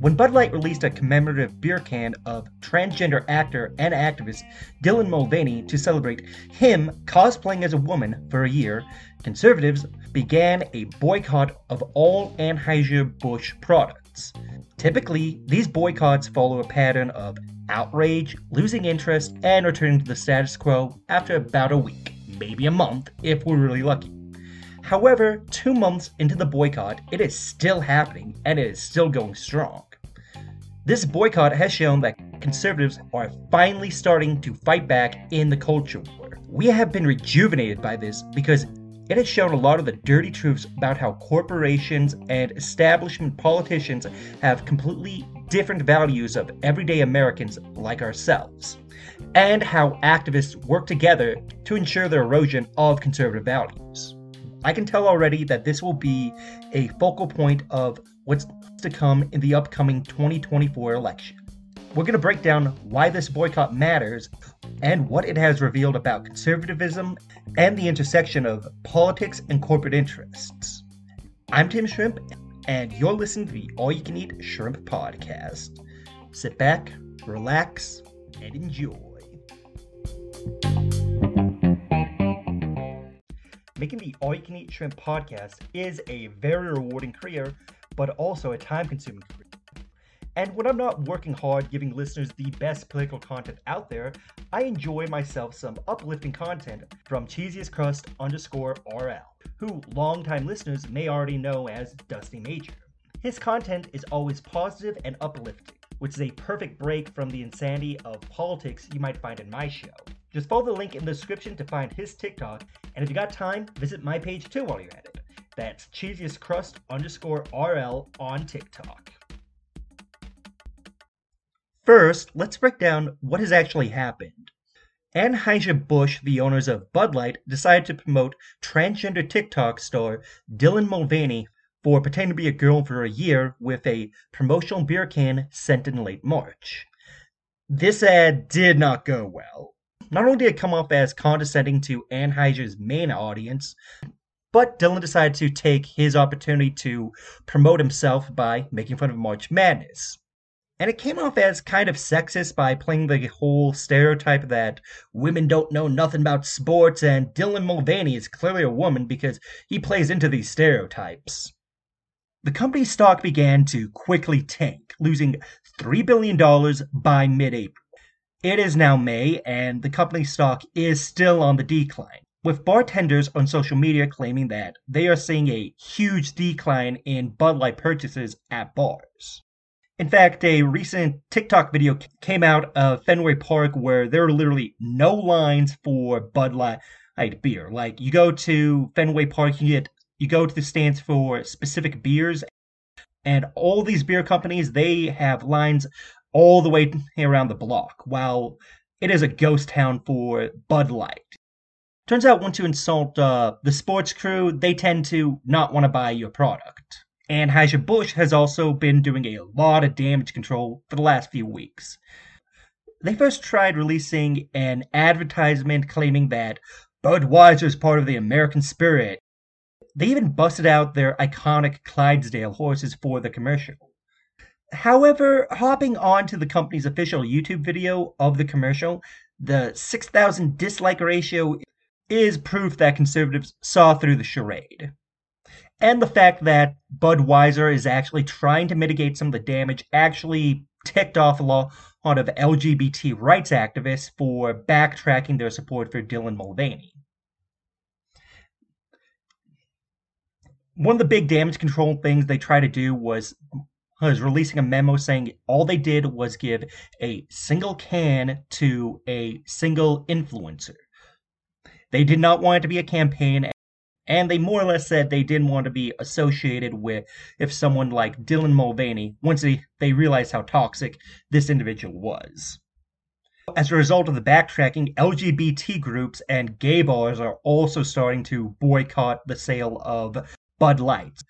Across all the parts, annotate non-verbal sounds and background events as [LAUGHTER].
When Bud Light released a commemorative beer can of transgender actor and activist Dylan Mulvaney to celebrate him cosplaying as a woman for a year, conservatives began a boycott of all Anheuser-Busch products. Typically, these boycotts follow a pattern of outrage, losing interest, and returning to the status quo after about a week, maybe a month if we're really lucky. However, two months into the boycott, it is still happening and it is still going strong. This boycott has shown that conservatives are finally starting to fight back in the culture war. We have been rejuvenated by this because it has shown a lot of the dirty truths about how corporations and establishment politicians have completely different values of everyday Americans like ourselves, and how activists work together to ensure the erosion of conservative values. I can tell already that this will be a focal point of what's to come in the upcoming 2024 election. We're going to break down why this boycott matters and what it has revealed about conservatism and the intersection of politics and corporate interests. I'm Tim Schrempp, and you're listening to the All You Can Eat Shrimp Podcast. Sit back, relax, and enjoy. Making the All You Can Eat Shrimp podcast is a very rewarding career, but also a time consuming career. And when I'm not working hard giving listeners the best political content out there, I enjoy myself some uplifting content from Cheesiest Crust underscore RL, who longtime listeners may already know as Dusty Major. His content is always positive and uplifting, which is a perfect break from the insanity of politics you might find in my show. Just follow the link in the description to find his TikTok, and if you got time, visit my page too while you're at it. That's cheesiest crust underscore RL on TikTok. First, let's break down what has actually happened. Anheuser-Busch, the owners of Bud Light, decided to promote transgender TikTok star Dylan Mulvaney for pretending to be a girl for a year with a promotional beer can sent in late March. This ad did not go well. Not only did it come off as condescending to Anheuser's main audience, but Dylan decided to take his opportunity to promote himself by making fun of March Madness. And it came off as kind of sexist by playing the whole stereotype that women don't know nothing about sports, and Dylan Mulvaney is clearly a woman because he plays into these stereotypes. The company's stock began to quickly tank, losing $3 billion by mid April. It is now May, and the company stock is still on the decline, with bartenders on social media claiming that they are seeing a huge decline in Bud Light purchases at bars. In fact, a recent TikTok video came out of Fenway Park where there are literally no lines for Bud Light beer. Like you go to Fenway Park, you get you go to the stands for specific beers, and all these beer companies they have lines all the way around the block, while it is a ghost town for Bud Light. Turns out once you insult uh, the sports crew, they tend to not want to buy your product. And Anheuser-Busch has also been doing a lot of damage control for the last few weeks. They first tried releasing an advertisement claiming that Budweiser is part of the American spirit. They even busted out their iconic Clydesdale horses for the commercial. However, hopping on to the company's official YouTube video of the commercial, the 6,000 dislike ratio is proof that conservatives saw through the charade. And the fact that Budweiser is actually trying to mitigate some of the damage actually ticked off a lot of LGBT rights activists for backtracking their support for Dylan Mulvaney. One of the big damage control things they try to do was was releasing a memo saying all they did was give a single can to a single influencer. They did not want it to be a campaign, and they more or less said they didn't want to be associated with if someone like Dylan Mulvaney, once they, they realized how toxic this individual was. As a result of the backtracking, LGBT groups and gay bars are also starting to boycott the sale of Bud Lights.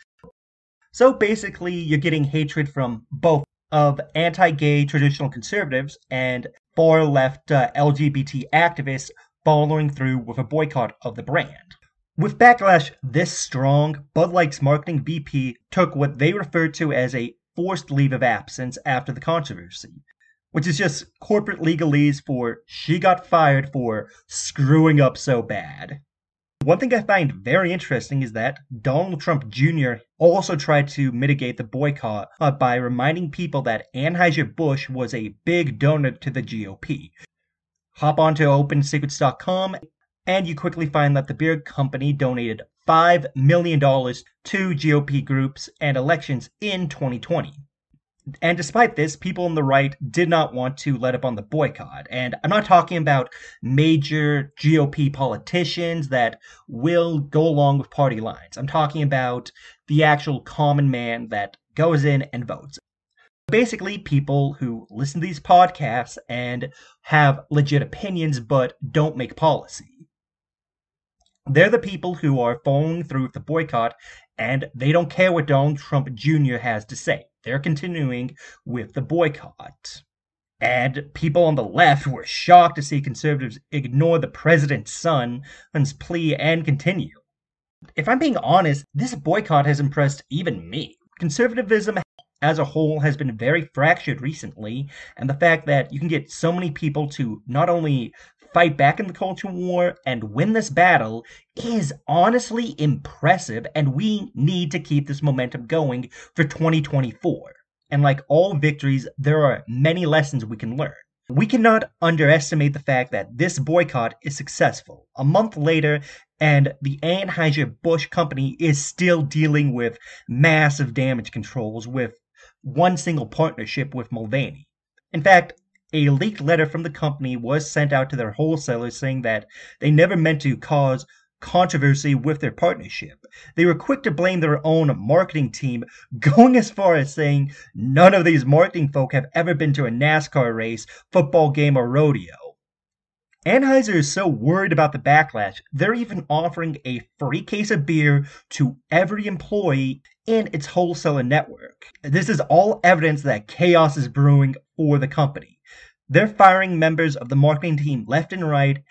So basically, you're getting hatred from both of anti-gay traditional conservatives and far-left uh, LGBT activists following through with a boycott of the brand. With backlash this strong, Bud Light's marketing VP took what they referred to as a forced leave of absence after the controversy, which is just corporate legalese for she got fired for screwing up so bad. One thing I find very interesting is that Donald Trump Jr. also tried to mitigate the boycott uh, by reminding people that Anheuser-Busch was a big donor to the GOP. Hop onto OpenSecrets.com and you quickly find that the beer company donated $5 million to GOP groups and elections in 2020. And despite this, people on the right did not want to let up on the boycott. And I'm not talking about major GOP politicians that will go along with party lines. I'm talking about the actual common man that goes in and votes. Basically, people who listen to these podcasts and have legit opinions but don't make policy. They're the people who are following through with the boycott and they don't care what Donald Trump Jr. has to say. They're continuing with the boycott. And people on the left were shocked to see conservatives ignore the president's son's plea and continue. If I'm being honest, this boycott has impressed even me. Conservatism as a whole has been very fractured recently, and the fact that you can get so many people to not only fight back in the culture war and win this battle is honestly impressive, and we need to keep this momentum going for 2024. And like all victories, there are many lessons we can learn. We cannot underestimate the fact that this boycott is successful. A month later, and the Anheuser-Busch company is still dealing with massive damage controls with one single partnership with Mulvaney. In fact, a leaked letter from the company was sent out to their wholesalers saying that they never meant to cause controversy with their partnership. They were quick to blame their own marketing team, [LAUGHS] going as far as saying none of these marketing folk have ever been to a NASCAR race, football game, or rodeo. Anheuser is so worried about the backlash, they're even offering a free case of beer to every employee in its wholesaler network. This is all evidence that chaos is brewing for the company. They're firing members of the marketing team left and right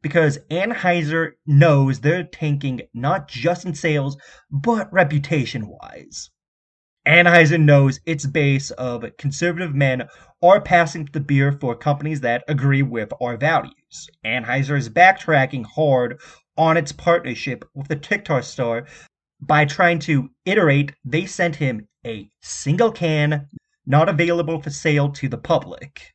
because Anheuser knows they're tanking not just in sales, but reputation wise. Anheuser knows its base of conservative men are passing the beer for companies that agree with our values. Anheuser is backtracking hard on its partnership with the TikTok star by trying to iterate they sent him a single can not available for sale to the public.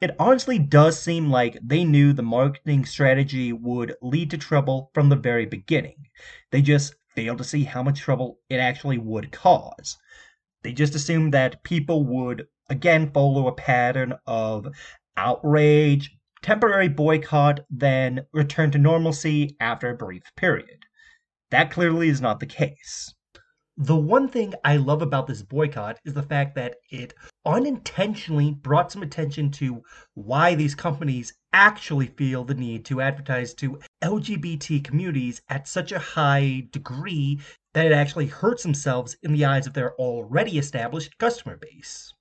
It honestly does seem like they knew the marketing strategy would lead to trouble from the very beginning. They just failed to see how much trouble it actually would cause. They just assumed that people would again follow a pattern of outrage, temporary boycott, then return to normalcy after a brief period. That clearly is not the case. The one thing I love about this boycott is the fact that it unintentionally brought some attention to why these companies actually feel the need to advertise to LGBT communities at such a high degree that it actually hurts themselves in the eyes of their already established customer base.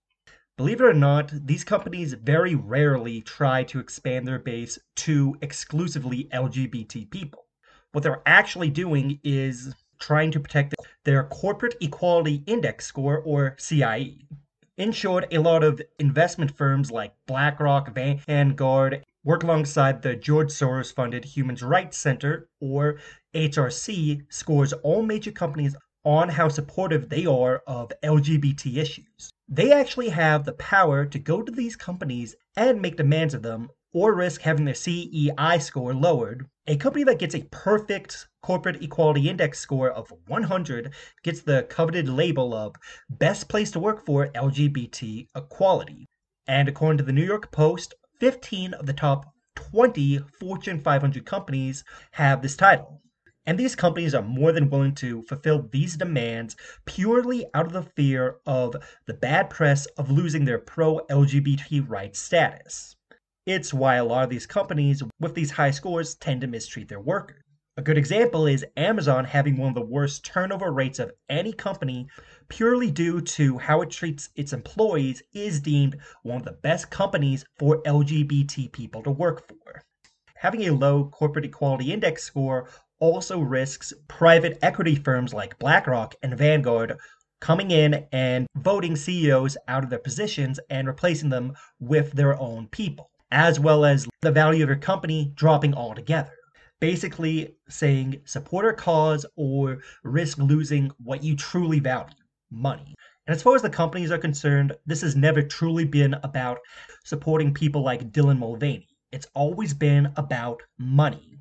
Believe it or not, these companies very rarely try to expand their base to exclusively LGBT people. What they're actually doing is trying to protect their Corporate Equality Index score, or CIE. In short, a lot of investment firms like BlackRock, Vanguard work alongside the George Soros funded Human Rights Center, or HRC, scores all major companies on how supportive they are of LGBT issues. They actually have the power to go to these companies and make demands of them or risk having their CEI score lowered. A company that gets a perfect corporate equality index score of 100 gets the coveted label of best place to work for LGBT equality. And according to the New York Post, 15 of the top 20 Fortune 500 companies have this title. And these companies are more than willing to fulfill these demands purely out of the fear of the bad press of losing their pro LGBT rights status. It's why a lot of these companies with these high scores tend to mistreat their workers. A good example is Amazon having one of the worst turnover rates of any company purely due to how it treats its employees is deemed one of the best companies for LGBT people to work for. Having a low corporate equality index score also risks private equity firms like BlackRock and Vanguard coming in and voting CEOs out of their positions and replacing them with their own people, as well as the value of your company dropping altogether. Basically, saying support our cause or risk losing what you truly value money. And as far as the companies are concerned, this has never truly been about supporting people like Dylan Mulvaney. It's always been about money.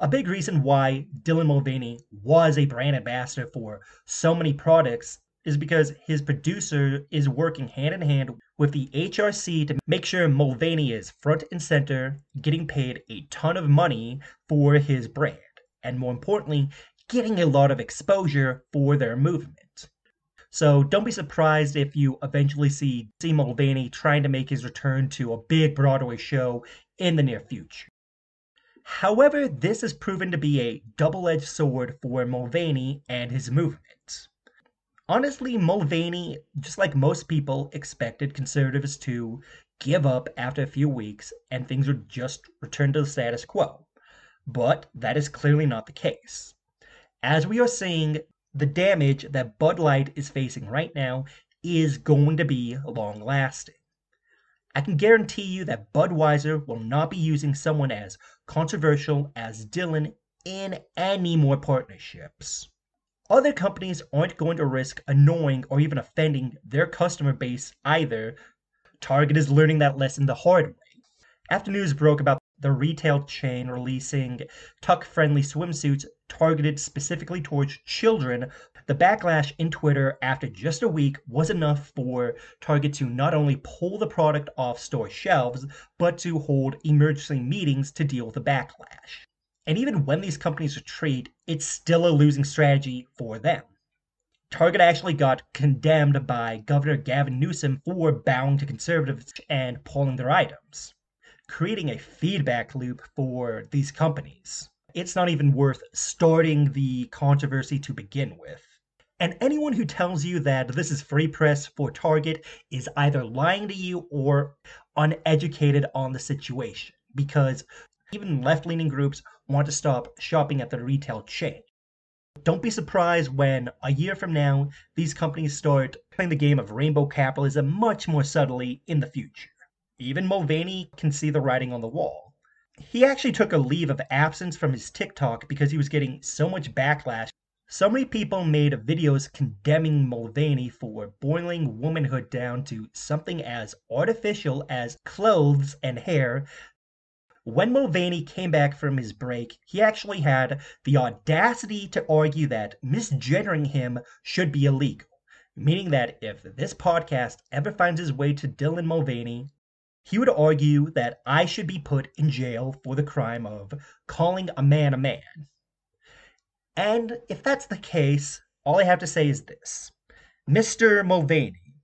A big reason why Dylan Mulvaney was a brand ambassador for so many products is because his producer is working hand in hand with the HRC to make sure Mulvaney is front and center, getting paid a ton of money for his brand, and more importantly, getting a lot of exposure for their movement. So don't be surprised if you eventually see C. Mulvaney trying to make his return to a big Broadway show in the near future. However, this has proven to be a double edged sword for Mulvaney and his movement. Honestly, Mulvaney, just like most people, expected conservatives to give up after a few weeks and things would just return to the status quo. But that is clearly not the case. As we are seeing, the damage that Bud Light is facing right now is going to be long lasting. I can guarantee you that Budweiser will not be using someone as controversial as Dylan in any more partnerships. Other companies aren't going to risk annoying or even offending their customer base either. Target is learning that lesson the hard way. After news broke about the retail chain releasing tuck friendly swimsuits targeted specifically towards children, the backlash in Twitter after just a week was enough for Target to not only pull the product off store shelves, but to hold emergency meetings to deal with the backlash. And even when these companies retreat, it's still a losing strategy for them. Target actually got condemned by Governor Gavin Newsom for bowing to conservatives and pulling their items, creating a feedback loop for these companies. It's not even worth starting the controversy to begin with. And anyone who tells you that this is free press for Target is either lying to you or uneducated on the situation because even left leaning groups want to stop shopping at the retail chain. Don't be surprised when, a year from now, these companies start playing the game of rainbow capitalism much more subtly in the future. Even Mulvaney can see the writing on the wall. He actually took a leave of absence from his TikTok because he was getting so much backlash. So many people made videos condemning Mulvaney for boiling womanhood down to something as artificial as clothes and hair when Mulvaney came back from his break, he actually had the audacity to argue that misgendering him should be illegal, meaning that if this podcast ever finds its way to Dylan Mulvaney, he would argue that I should be put in jail for the crime of calling a man a man. And if that's the case, all I have to say is this Mr. Mulvaney,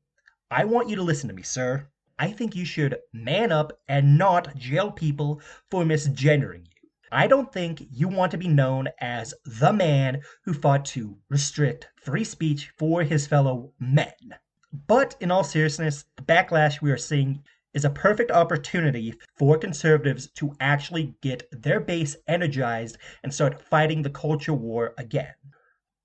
I want you to listen to me, sir. I think you should man up and not jail people for misgendering you. I don't think you want to be known as the man who fought to restrict free speech for his fellow men. But in all seriousness, the backlash we are seeing is a perfect opportunity for conservatives to actually get their base energized and start fighting the culture war again.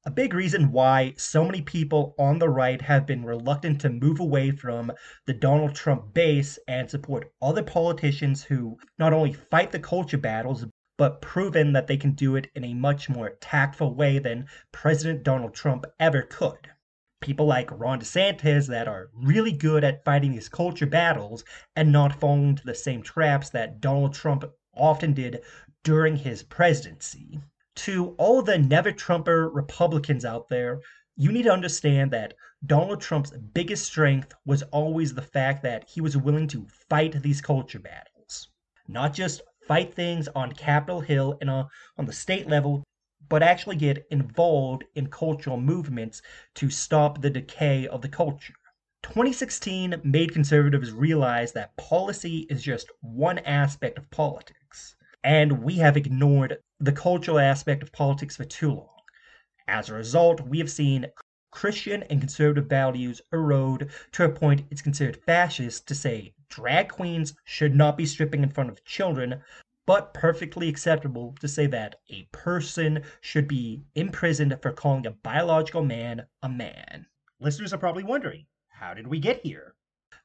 A big reason why so many people on the right have been reluctant to move away from the Donald Trump base and support other politicians who not only fight the culture battles, but proven that they can do it in a much more tactful way than President Donald Trump ever could. People like Ron DeSantis that are really good at fighting these culture battles and not falling into the same traps that Donald Trump often did during his presidency to all the never Trumper Republicans out there, you need to understand that Donald Trump's biggest strength was always the fact that he was willing to fight these culture battles. Not just fight things on Capitol Hill and uh, on the state level, but actually get involved in cultural movements to stop the decay of the culture. 2016 made conservatives realize that policy is just one aspect of politics, and we have ignored the cultural aspect of politics for too long. As a result, we have seen Christian and conservative values erode to a point it's considered fascist to say drag queens should not be stripping in front of children, but perfectly acceptable to say that a person should be imprisoned for calling a biological man a man. Listeners are probably wondering, how did we get here?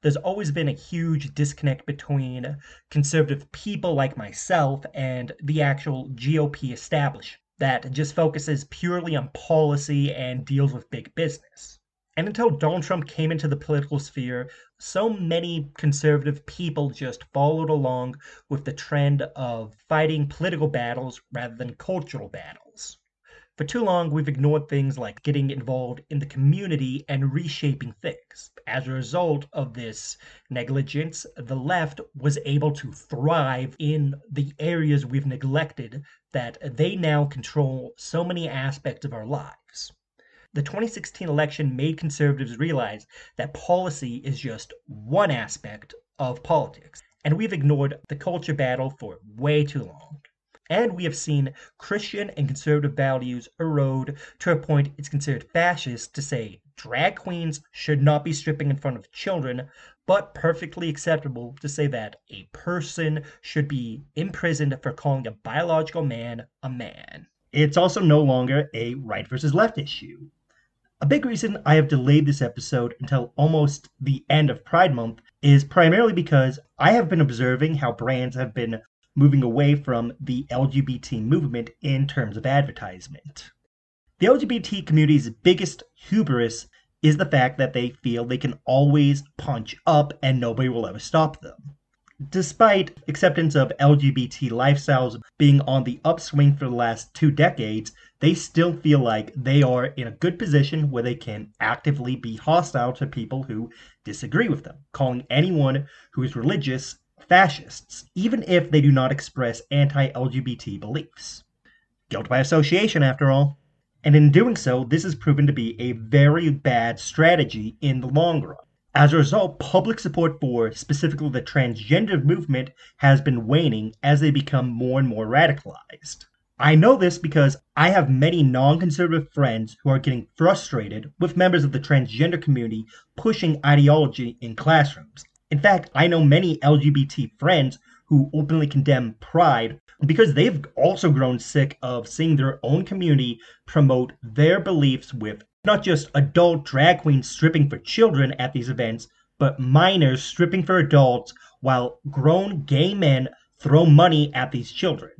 There's always been a huge disconnect between conservative people like myself and the actual GOP establishment that just focuses purely on policy and deals with big business. And until Donald Trump came into the political sphere, so many conservative people just followed along with the trend of fighting political battles rather than cultural battles. For too long, we've ignored things like getting involved in the community and reshaping things. As a result of this negligence, the left was able to thrive in the areas we've neglected that they now control so many aspects of our lives. The 2016 election made conservatives realize that policy is just one aspect of politics, and we've ignored the culture battle for way too long. And we have seen Christian and conservative values erode to a point it's considered fascist to say drag queens should not be stripping in front of children, but perfectly acceptable to say that a person should be imprisoned for calling a biological man a man. It's also no longer a right versus left issue. A big reason I have delayed this episode until almost the end of Pride Month is primarily because I have been observing how brands have been moving away from the LGBT movement in terms of advertisement. The LGBT community's biggest hubris is the fact that they feel they can always punch up and nobody will ever stop them. Despite acceptance of LGBT lifestyles being on the upswing for the last two decades, they still feel like they are in a good position where they can actively be hostile to people who disagree with them, calling anyone who is religious fascists, even if they do not express anti LGBT beliefs. Guilt by association, after all. And in doing so, this has proven to be a very bad strategy in the long run. As a result, public support for specifically the transgender movement has been waning as they become more and more radicalized. I know this because I have many non conservative friends who are getting frustrated with members of the transgender community pushing ideology in classrooms. In fact, I know many LGBT friends who openly condemn pride because they've also grown sick of seeing their own community promote their beliefs with not just adult drag queens stripping for children at these events, but minors stripping for adults while grown gay men throw money at these children.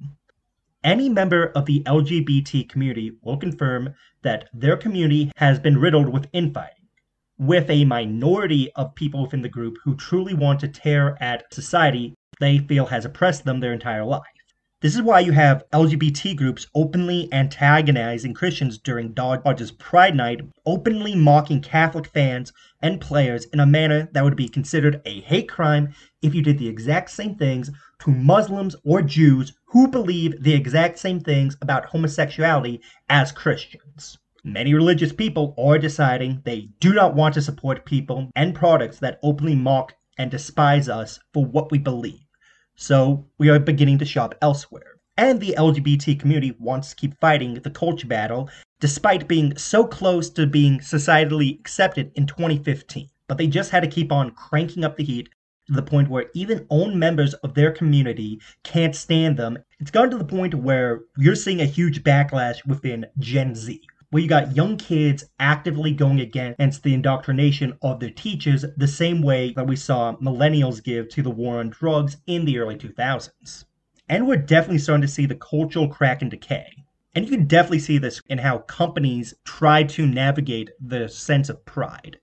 Any member of the LGBT community will confirm that their community has been riddled with infighting with a minority of people within the group who truly want to tear at society they feel has oppressed them their entire life. This is why you have LGBT groups openly antagonizing Christians during Dodgers Pride Night, openly mocking Catholic fans and players in a manner that would be considered a hate crime if you did the exact same things to Muslims or Jews who believe the exact same things about homosexuality as Christians. Many religious people are deciding they do not want to support people and products that openly mock and despise us for what we believe. So we are beginning to shop elsewhere. And the LGBT community wants to keep fighting the culture battle despite being so close to being societally accepted in 2015. But they just had to keep on cranking up the heat to the point where even own members of their community can't stand them. It's gone to the point where you're seeing a huge backlash within Gen Z where you got young kids actively going against the indoctrination of their teachers the same way that we saw millennials give to the war on drugs in the early 2000s. And we're definitely starting to see the cultural crack and decay. And you can definitely see this in how companies try to navigate the sense of pride.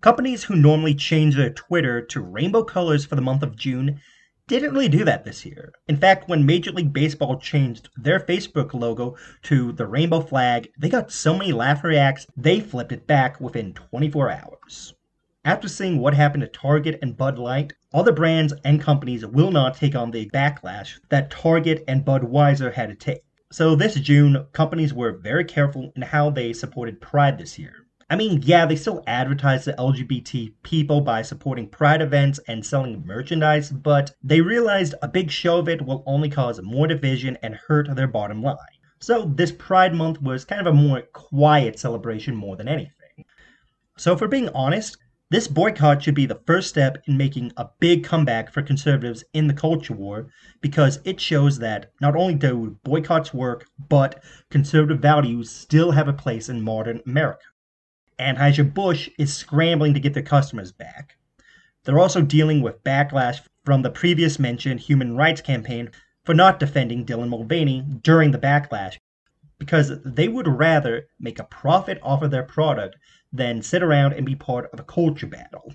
Companies who normally change their Twitter to rainbow colors for the month of June didn't really do that this year. In fact, when Major League Baseball changed their Facebook logo to the rainbow flag, they got so many laugh reacts, they flipped it back within 24 hours. After seeing what happened to Target and Bud Light, other brands and companies will not take on the backlash that Target and Budweiser had to take. So this June, companies were very careful in how they supported Pride this year. I mean, yeah, they still advertise to LGBT people by supporting pride events and selling merchandise, but they realized a big show of it will only cause more division and hurt their bottom line. So this Pride Month was kind of a more quiet celebration more than anything. So, for being honest, This boycott should be the first step in making a big comeback for conservatives in the culture war because it shows that not only do boycotts work, but conservative values still have a place in modern America. Anheuser-Busch is scrambling to get their customers back. They're also dealing with backlash from the previous mentioned human rights campaign for not defending Dylan Mulvaney during the backlash because they would rather make a profit off of their product than sit around and be part of a culture battle.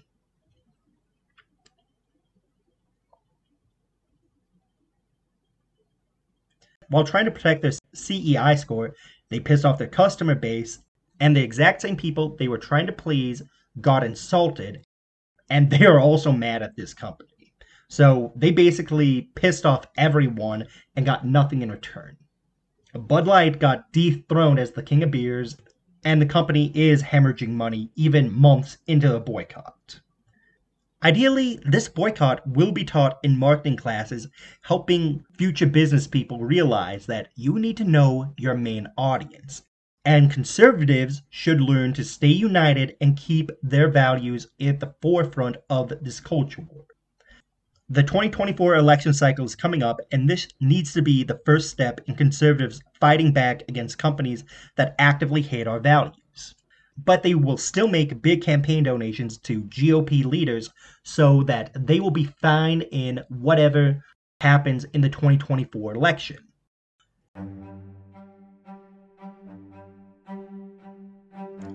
While trying to protect their CEI score, they pissed off their customer base, and the exact same people they were trying to please got insulted, and they are also mad at this company. So they basically pissed off everyone and got nothing in return. Bud Light got dethroned as the king of beers, and the company is hemorrhaging money even months into the boycott. Ideally, this boycott will be taught in marketing classes, helping future business people realize that you need to know your main audience. And conservatives should learn to stay united and keep their values at the forefront of this culture war. The 2024 election cycle is coming up, and this needs to be the first step in conservatives fighting back against companies that actively hate our values. But they will still make big campaign donations to GOP leaders so that they will be fine in whatever happens in the 2024 election.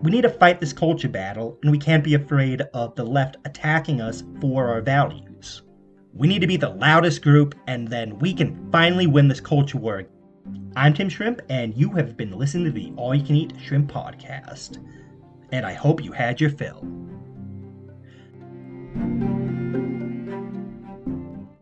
We need to fight this culture battle, and we can't be afraid of the left attacking us for our values. We need to be the loudest group, and then we can finally win this culture war. I'm Tim Schrempp, and you have been listening to the All You Can Eat Shrimp Podcast. And I hope you had your fill.